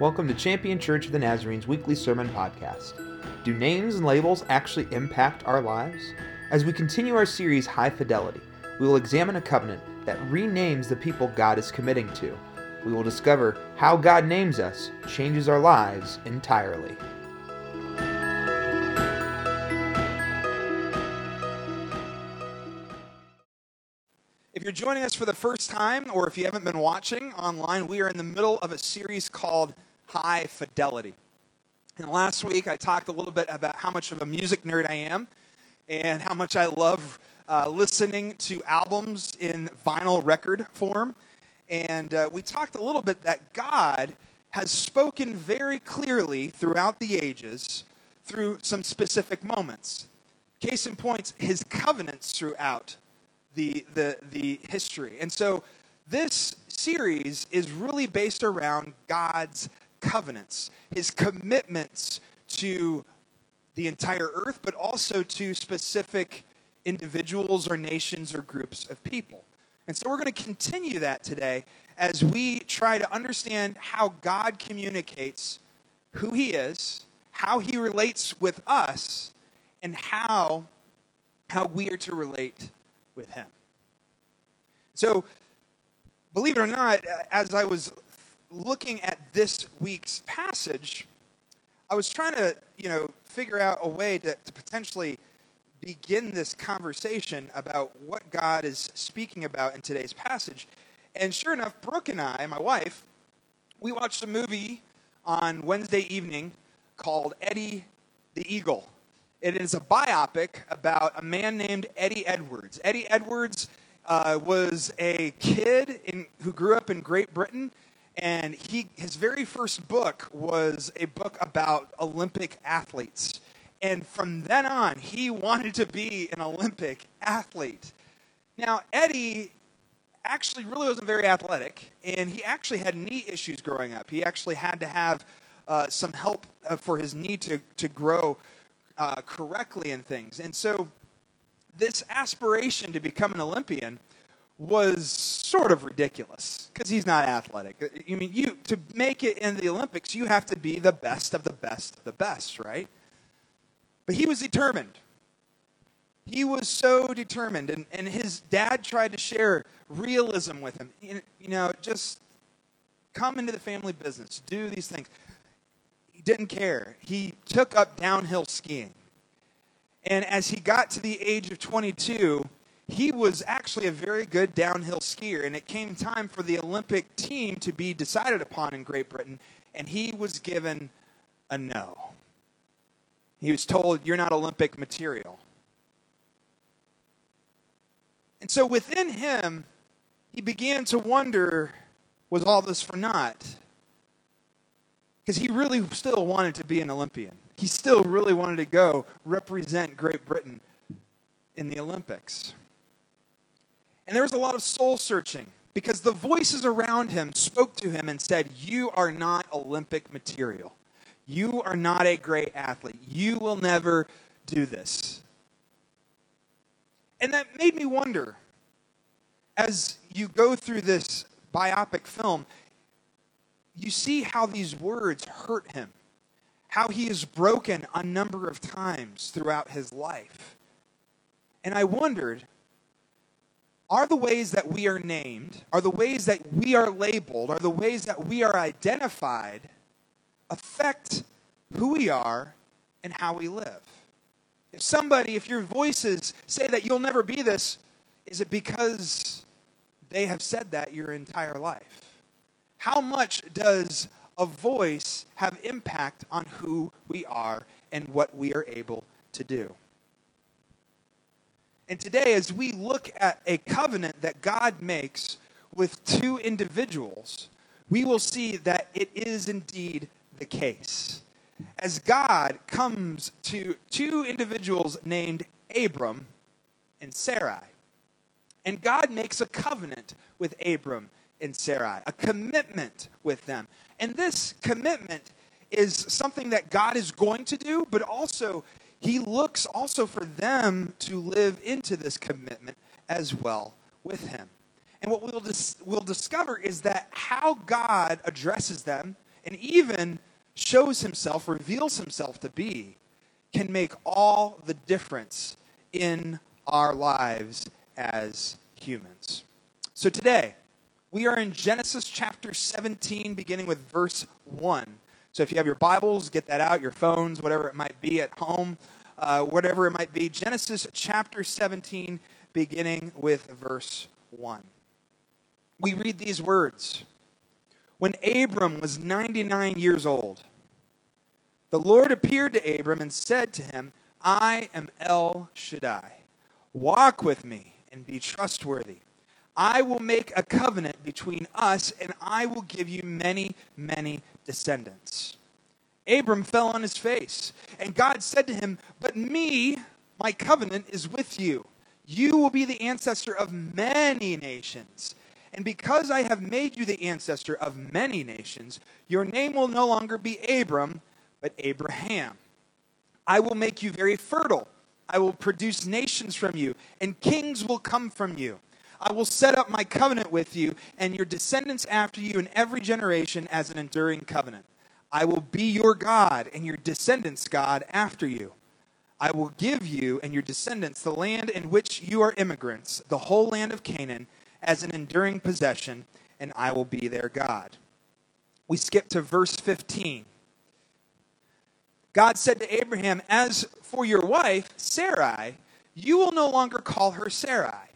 Welcome to Champion Church of the Nazarene's weekly sermon podcast. Do names and labels actually impact our lives? As we continue our series, High Fidelity, we will examine a covenant that renames the people God is committing to. We will discover how God names us changes our lives entirely. If you're joining us for the first time, or if you haven't been watching online, we are in the middle of a series called High Fidelity. And last week, I talked a little bit about how much of a music nerd I am and how much I love uh, listening to albums in vinyl record form. And uh, we talked a little bit that God has spoken very clearly throughout the ages through some specific moments. Case in point, his covenants throughout the, the, the history. And so this series is really based around God's covenants, his commitments to the entire earth, but also to specific individuals or nations or groups of people. And so we're going to continue that today as we try to understand how God communicates who he is, how he relates with us, and how, how we are to relate with him. So, believe it or not, as I was looking at this week's passage, I was trying to, you know, figure out a way to, to potentially begin this conversation about what God is speaking about in today's passage. And sure enough, Brooke and I, my wife, we watched a movie on Wednesday evening called Eddie the Eagle. It is a biopic about a man named Eddie Edwards. Eddie Edwards uh, was a kid in, who grew up in Great Britain, and he, his very first book was a book about Olympic athletes. And from then on, he wanted to be an Olympic athlete. Now, Eddie actually really wasn't very athletic, and he actually had knee issues growing up. He actually had to have uh, some help uh, for his knee to, to grow uh, correctly and things. And so this aspiration to become an Olympian was sort of ridiculous because he's not athletic. Uh, I mean, you to make it in the Olympics, you have to be the best of the best of the best, right? But he was determined. He was so determined, and, and his dad tried to share realism with him. You know, just come into the family business, do these things. He didn't care. He took up downhill skiing. And as he got to the age of 22, he was actually a very good downhill skier. And it came time for the Olympic team to be decided upon in Great Britain, and he was given a no. He was told, You're not Olympic material. And so within him, he began to wonder was all this for naught? Because he really still wanted to be an Olympian he still really wanted to go represent Great Britain in the Olympics. And there was a lot of soul searching because the voices around him spoke to him and said, You are not Olympic material. You are not a great athlete. You will never do this. And that made me wonder as you go through this biopic film, you see how these words hurt him how he is broken a number of times throughout his life. And I wondered are the ways that we are named, are the ways that we are labeled, are the ways that we are identified affect who we are and how we live? If somebody, if your voices say that you'll never be this, is it because they have said that your entire life? How much does a voice have impact on who we are and what we are able to do. And today, as we look at a covenant that God makes with two individuals, we will see that it is indeed the case. As God comes to two individuals named Abram and Sarai, and God makes a covenant with Abram and Sarai, a commitment with them. And this commitment is something that God is going to do, but also he looks also for them to live into this commitment as well with him. And what we'll, dis- we'll discover is that how God addresses them and even shows himself, reveals himself to be, can make all the difference in our lives as humans. So today, we are in Genesis chapter 17, beginning with verse 1. So if you have your Bibles, get that out, your phones, whatever it might be at home, uh, whatever it might be. Genesis chapter 17, beginning with verse 1. We read these words When Abram was 99 years old, the Lord appeared to Abram and said to him, I am El Shaddai. Walk with me and be trustworthy. I will make a covenant between us, and I will give you many, many descendants. Abram fell on his face, and God said to him, But me, my covenant is with you. You will be the ancestor of many nations. And because I have made you the ancestor of many nations, your name will no longer be Abram, but Abraham. I will make you very fertile. I will produce nations from you, and kings will come from you. I will set up my covenant with you and your descendants after you in every generation as an enduring covenant. I will be your God and your descendants' God after you. I will give you and your descendants the land in which you are immigrants, the whole land of Canaan, as an enduring possession, and I will be their God. We skip to verse 15. God said to Abraham, As for your wife, Sarai, you will no longer call her Sarai.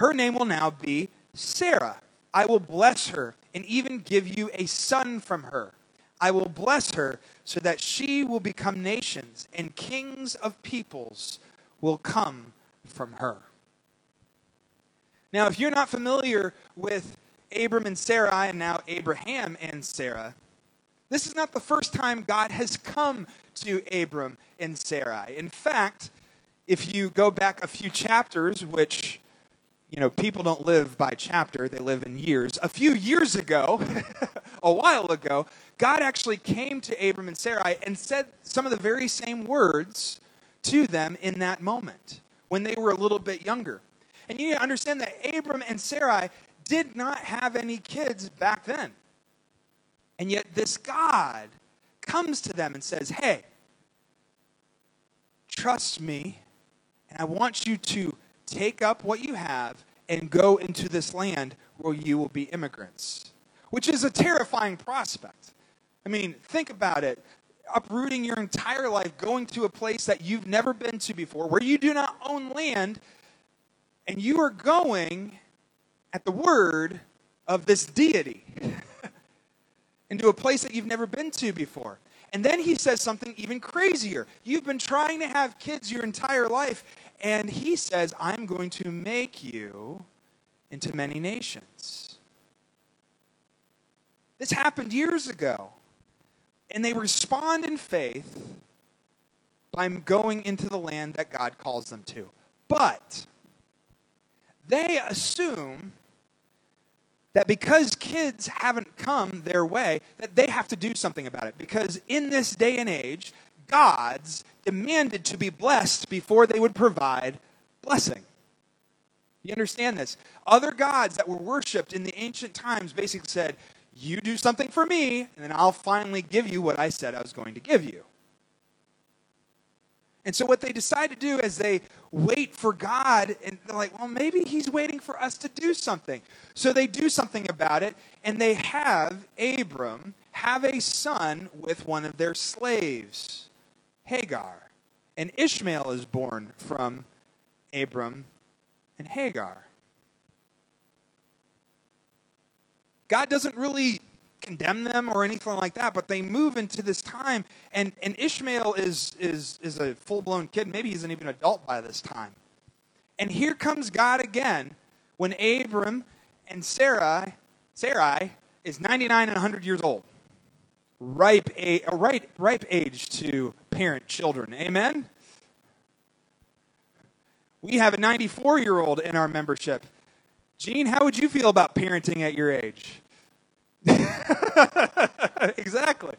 Her name will now be Sarah. I will bless her and even give you a son from her. I will bless her so that she will become nations, and kings of peoples will come from her. Now, if you're not familiar with Abram and Sarai, and now Abraham and Sarah, this is not the first time God has come to Abram and Sarai. In fact, if you go back a few chapters, which you know, people don't live by chapter, they live in years. A few years ago, a while ago, God actually came to Abram and Sarai and said some of the very same words to them in that moment when they were a little bit younger. And you need to understand that Abram and Sarai did not have any kids back then. And yet, this God comes to them and says, Hey, trust me, and I want you to take up what you have and go into this land where you will be immigrants, which is a terrifying prospect. I mean, think about it. Uprooting your entire life, going to a place that you've never been to before, where you do not own land, and you are going at the word of this deity into a place that you've never been to before. And then he says something even crazier. You've been trying to have kids your entire life, and he says, I'm going to make you into many nations. This happened years ago. And they respond in faith by going into the land that God calls them to. But they assume that because kids haven't come their way, that they have to do something about it. Because in this day and age, gods demanded to be blessed before they would provide blessing. You understand this? Other gods that were worshipped in the ancient times basically said, You do something for me, and then I'll finally give you what I said I was going to give you. And so, what they decide to do is they wait for God, and they're like, well, maybe He's waiting for us to do something. So, they do something about it, and they have Abram have a son with one of their slaves. Hagar. And Ishmael is born from Abram and Hagar. God doesn't really condemn them or anything like that, but they move into this time, and, and Ishmael is, is, is a full blown kid. Maybe he's an even adult by this time. And here comes God again when Abram and Sarai, Sarai is 99 and 100 years old ripe, a, a ripe, ripe age to parent children. Amen? We have a 94 year old in our membership. Gene, how would you feel about parenting at your age? exactly.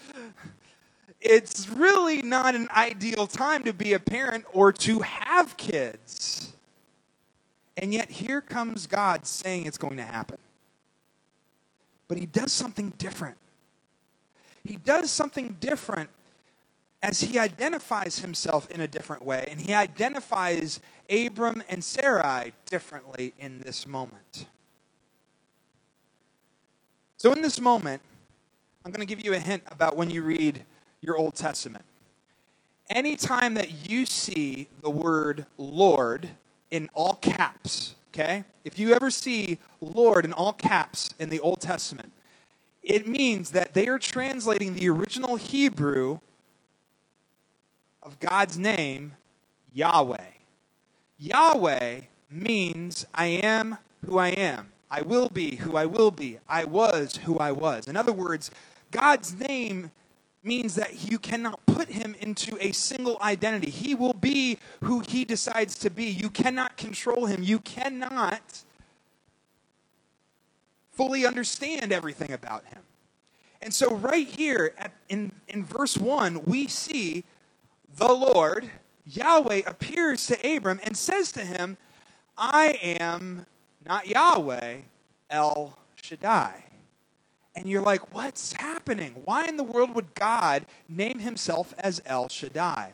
it's really not an ideal time to be a parent or to have kids. And yet, here comes God saying it's going to happen. But he does something different. He does something different as he identifies himself in a different way, and he identifies Abram and Sarai differently in this moment. So, in this moment, I'm going to give you a hint about when you read your Old Testament. Anytime that you see the word Lord in all caps, okay? If you ever see Lord in all caps in the Old Testament, it means that they are translating the original Hebrew of God's name, Yahweh. Yahweh means I am who I am. I will be who I will be. I was who I was. In other words, God's name means that you cannot put him into a single identity. He will be who he decides to be. You cannot control him. You cannot fully understand everything about him. And so, right here at, in, in verse 1, we see the Lord, Yahweh, appears to Abram and says to him, I am not Yahweh, El Shaddai. And you're like, what's happening? Why in the world would God name himself as El Shaddai?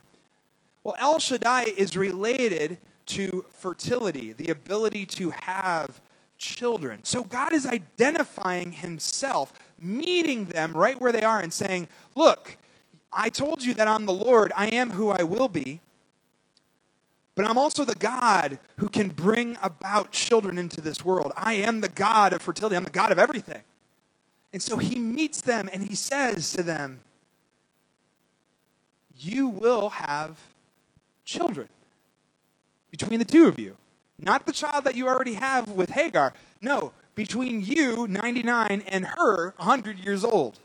Well, El Shaddai is related to fertility, the ability to have children. So God is identifying himself, meeting them right where they are, and saying, Look, I told you that I'm the Lord, I am who I will be. But I'm also the God who can bring about children into this world. I am the God of fertility. I'm the God of everything. And so he meets them and he says to them, You will have children between the two of you. Not the child that you already have with Hagar. No, between you, 99, and her, 100 years old.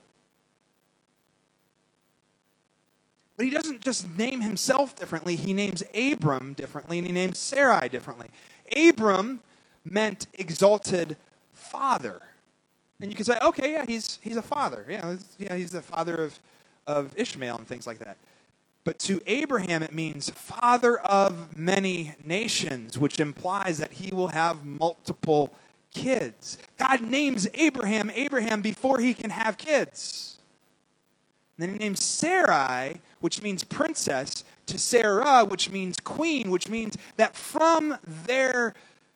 But he doesn't just name himself differently, he names Abram differently, and he names Sarai differently. Abram meant exalted father. And you can say, okay, yeah, he's, he's a father. Yeah, yeah, he's the father of, of Ishmael and things like that. But to Abraham, it means father of many nations, which implies that he will have multiple kids. God names Abraham Abraham before he can have kids. And then he names Sarai which means princess, to Sarah, which means queen, which means that from their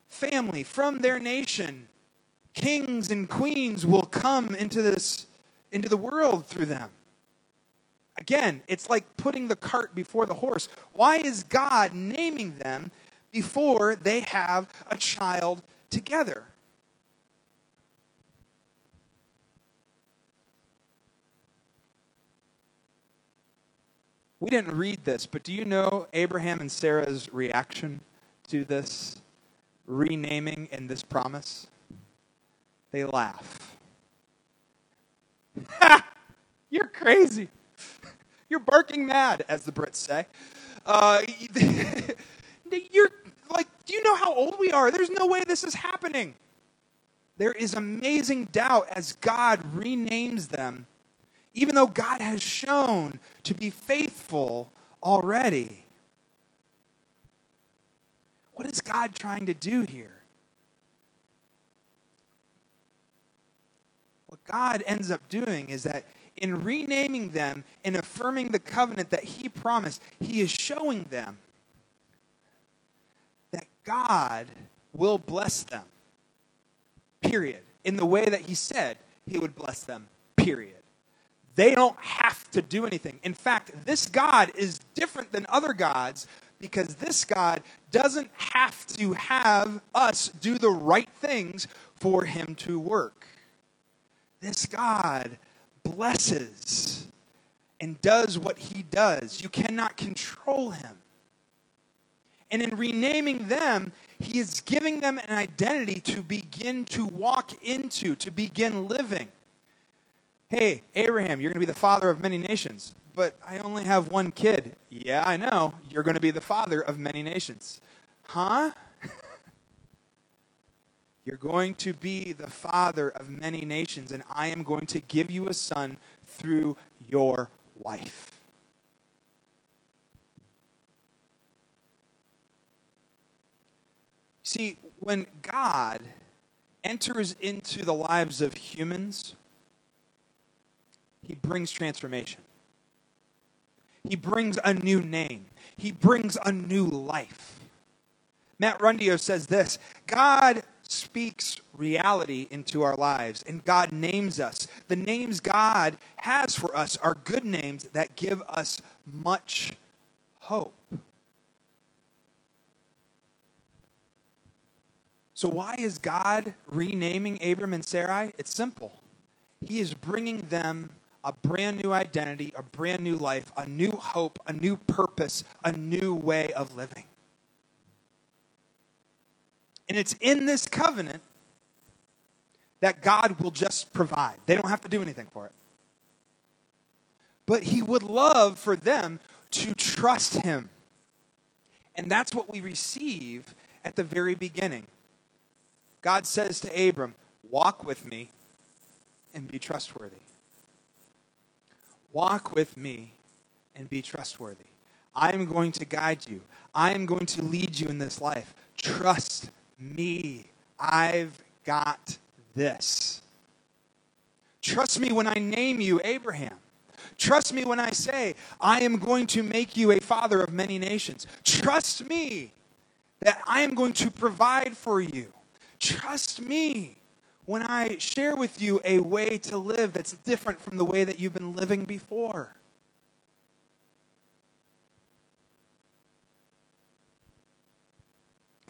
family, from their nation, kings and queens will come into this into the world through them. Again, it's like putting the cart before the horse. Why is God naming them before they have a child together? We didn't read this, but do you know Abraham and Sarah's reaction to this renaming and this promise? They laugh. Ha! You're crazy. You're barking mad, as the Brits say. Uh, you're like, do you know how old we are? There's no way this is happening. There is amazing doubt as God renames them even though God has shown to be faithful already. What is God trying to do here? What God ends up doing is that in renaming them and affirming the covenant that He promised, He is showing them that God will bless them. Period. In the way that He said He would bless them. Period. They don't have to do anything. In fact, this God is different than other gods because this God doesn't have to have us do the right things for him to work. This God blesses and does what he does. You cannot control him. And in renaming them, he is giving them an identity to begin to walk into, to begin living hey, Abraham, you're going to be the father of many nations, but I only have one kid. Yeah, I know. You're going to be the father of many nations. Huh? You're going to be the father of many nations, and I am going to give you a son through your wife. See, when God enters into the lives of humans, he brings transformation. He brings a new name. He brings a new life. Matt Rundio says this God speaks reality into our lives, and God names us. The names God has for us are good names that give us much hope. So, why is God renaming Abram and Sarai? It's simple. He is bringing them a brand new identity, a brand new life, a new hope, a new purpose, a new way of living. And it's in this covenant that God will just provide. They don't have to do anything for it. But He would love for them to trust Him. And that's what we receive at the very beginning. God says to Abram, Walk with me and be trustworthy. Walk with me and be trustworthy. I am going to guide you. I am going to lead you in this life. Trust me. I've got this. Trust me when I name you Abraham. Trust me when I say, I am going to make you a father of many nations. Trust me that I am going to provide for you. Trust me when I share with you a way to live that's different from the way that you've been living before.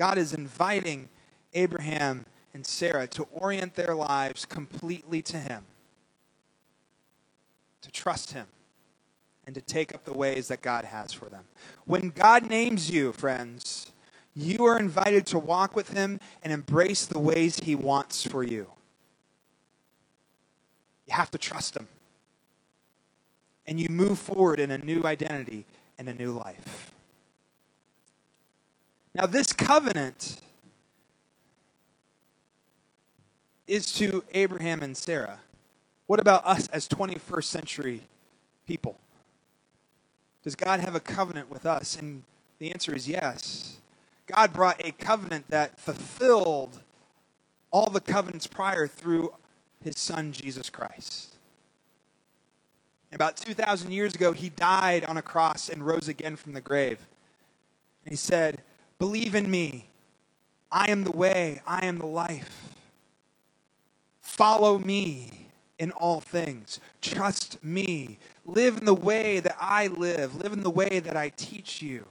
God is inviting Abraham and Sarah to orient their lives completely to Him, to trust Him, and to take up the ways that God has for them. When God names you, friends, you are invited to walk with Him and embrace the ways He wants for you. You have to trust Him. And you move forward in a new identity and a new life. Now, this covenant is to Abraham and Sarah. What about us as 21st century people? Does God have a covenant with us? And the answer is yes. God brought a covenant that fulfilled all the covenants prior through his son, Jesus Christ. About 2,000 years ago, he died on a cross and rose again from the grave. And he said, Believe in me. I am the way, I am the life. Follow me in all things. Trust me. Live in the way that I live, live in the way that I teach you.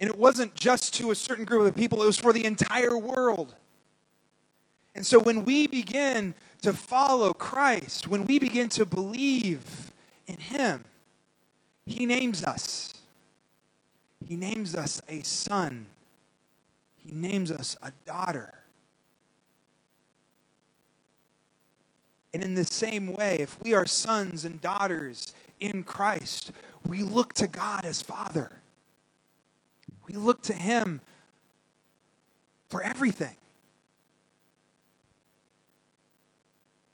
And it wasn't just to a certain group of people, it was for the entire world. And so when we begin to follow Christ, when we begin to believe in Him, He names us. He names us a son, He names us a daughter. And in the same way, if we are sons and daughters in Christ, we look to God as Father. We look to Him for everything.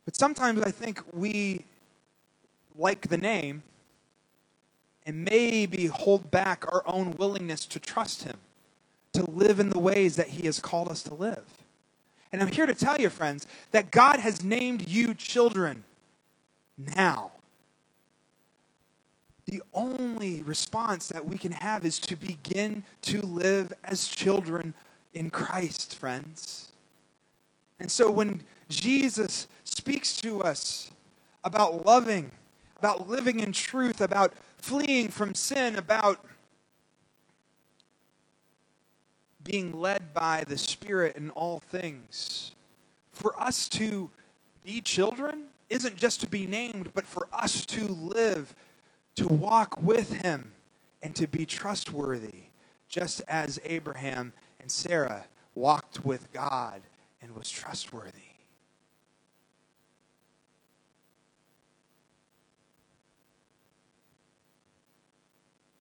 But sometimes I think we like the name and maybe hold back our own willingness to trust Him, to live in the ways that He has called us to live. And I'm here to tell you, friends, that God has named you children now the only response that we can have is to begin to live as children in Christ, friends. And so when Jesus speaks to us about loving, about living in truth, about fleeing from sin, about being led by the Spirit in all things, for us to be children isn't just to be named, but for us to live to walk with him and to be trustworthy, just as Abraham and Sarah walked with God and was trustworthy.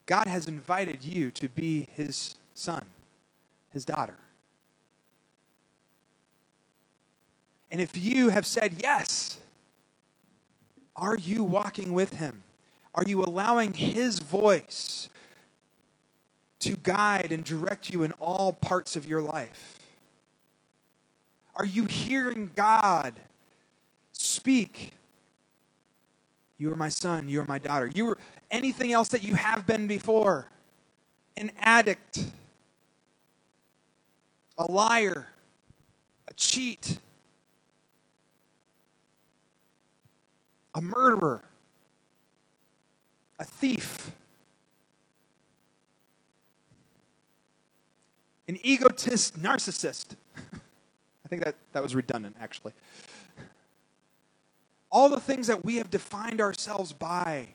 God has invited you to be his son, his daughter. And if you have said yes, are you walking with him? Are you allowing His voice to guide and direct you in all parts of your life? Are you hearing God speak You are my son. You are my daughter. You are anything else that you have been before an addict, a liar, a cheat, a murderer, a thief, an egotist, narcissist. I think that, that was redundant, actually. All the things that we have defined ourselves by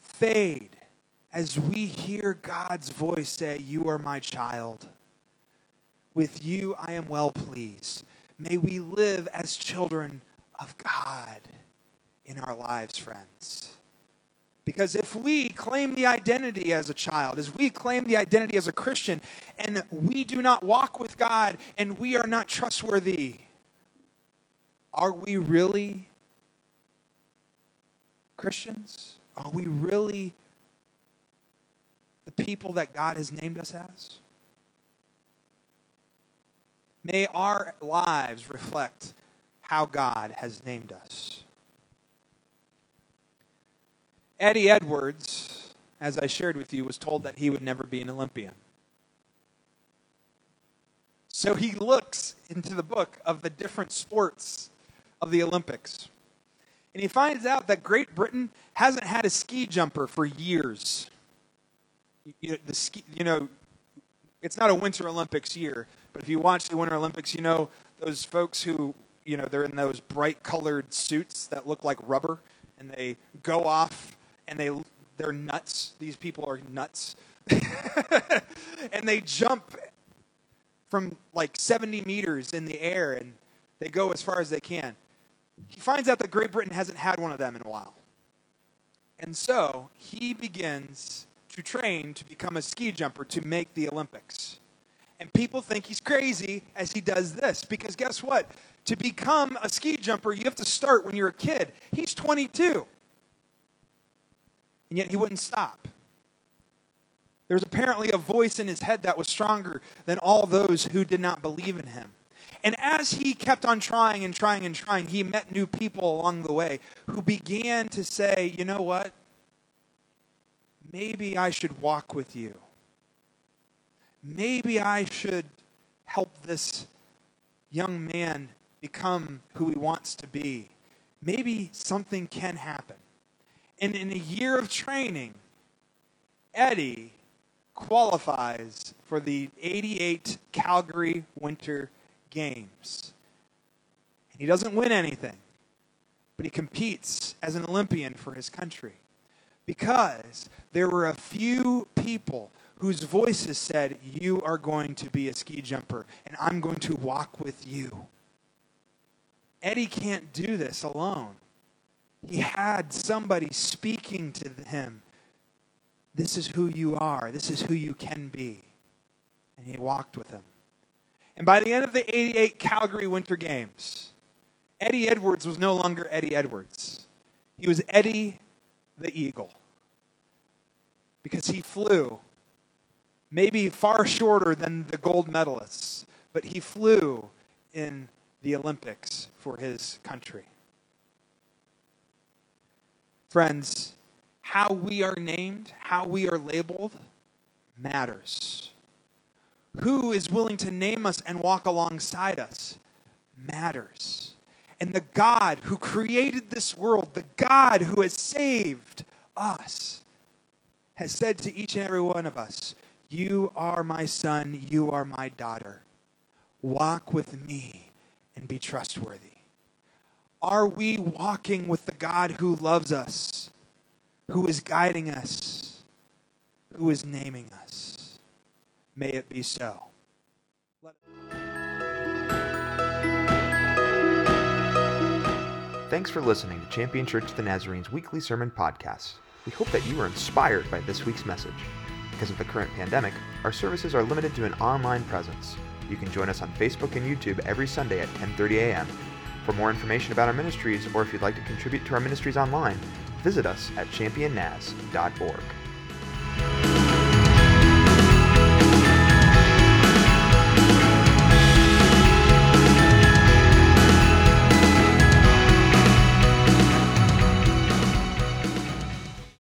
fade as we hear God's voice say, You are my child. With you I am well pleased. May we live as children of God in our lives, friends. Because if we claim the identity as a child, as we claim the identity as a Christian, and we do not walk with God and we are not trustworthy, are we really Christians? Are we really the people that God has named us as? May our lives reflect how God has named us. Eddie Edwards, as I shared with you, was told that he would never be an Olympian. So he looks into the book of the different sports of the Olympics. And he finds out that Great Britain hasn't had a ski jumper for years. You know, the ski, you know, it's not a Winter Olympics year, but if you watch the Winter Olympics, you know those folks who, you know, they're in those bright colored suits that look like rubber and they go off and they they're nuts. These people are nuts. and they jump from like 70 meters in the air and they go as far as they can. He finds out that Great Britain hasn't had one of them in a while. And so he begins to train to become a ski jumper to make the Olympics. And people think he's crazy as he does this because guess what? To become a ski jumper, you have to start when you're a kid. He's 22 and yet he wouldn't stop. There was apparently a voice in his head that was stronger than all those who did not believe in him. And as he kept on trying and trying and trying, he met new people along the way who began to say, you know what? Maybe I should walk with you. Maybe I should help this young man become who he wants to be. Maybe something can happen. And in a year of training, Eddie qualifies for the 88 Calgary Winter Games. And he doesn't win anything, but he competes as an Olympian for his country because there were a few people whose voices said, You are going to be a ski jumper, and I'm going to walk with you. Eddie can't do this alone. He had somebody speaking to him. This is who you are. This is who you can be. And he walked with him. And by the end of the 88 Calgary Winter Games, Eddie Edwards was no longer Eddie Edwards. He was Eddie the Eagle. Because he flew, maybe far shorter than the gold medalists, but he flew in the Olympics for his country. Friends, how we are named, how we are labeled, matters. Who is willing to name us and walk alongside us matters. And the God who created this world, the God who has saved us, has said to each and every one of us, You are my son, you are my daughter. Walk with me and be trustworthy. Are we walking with the God who loves us, who is guiding us, who is naming us? May it be so. Thanks for listening to Champion Church of the Nazarene's weekly sermon podcast. We hope that you were inspired by this week's message. Because of the current pandemic, our services are limited to an online presence. You can join us on Facebook and YouTube every Sunday at 10:30 a.m for more information about our ministries, or if you'd like to contribute to our ministries online, visit us at championnaz.org.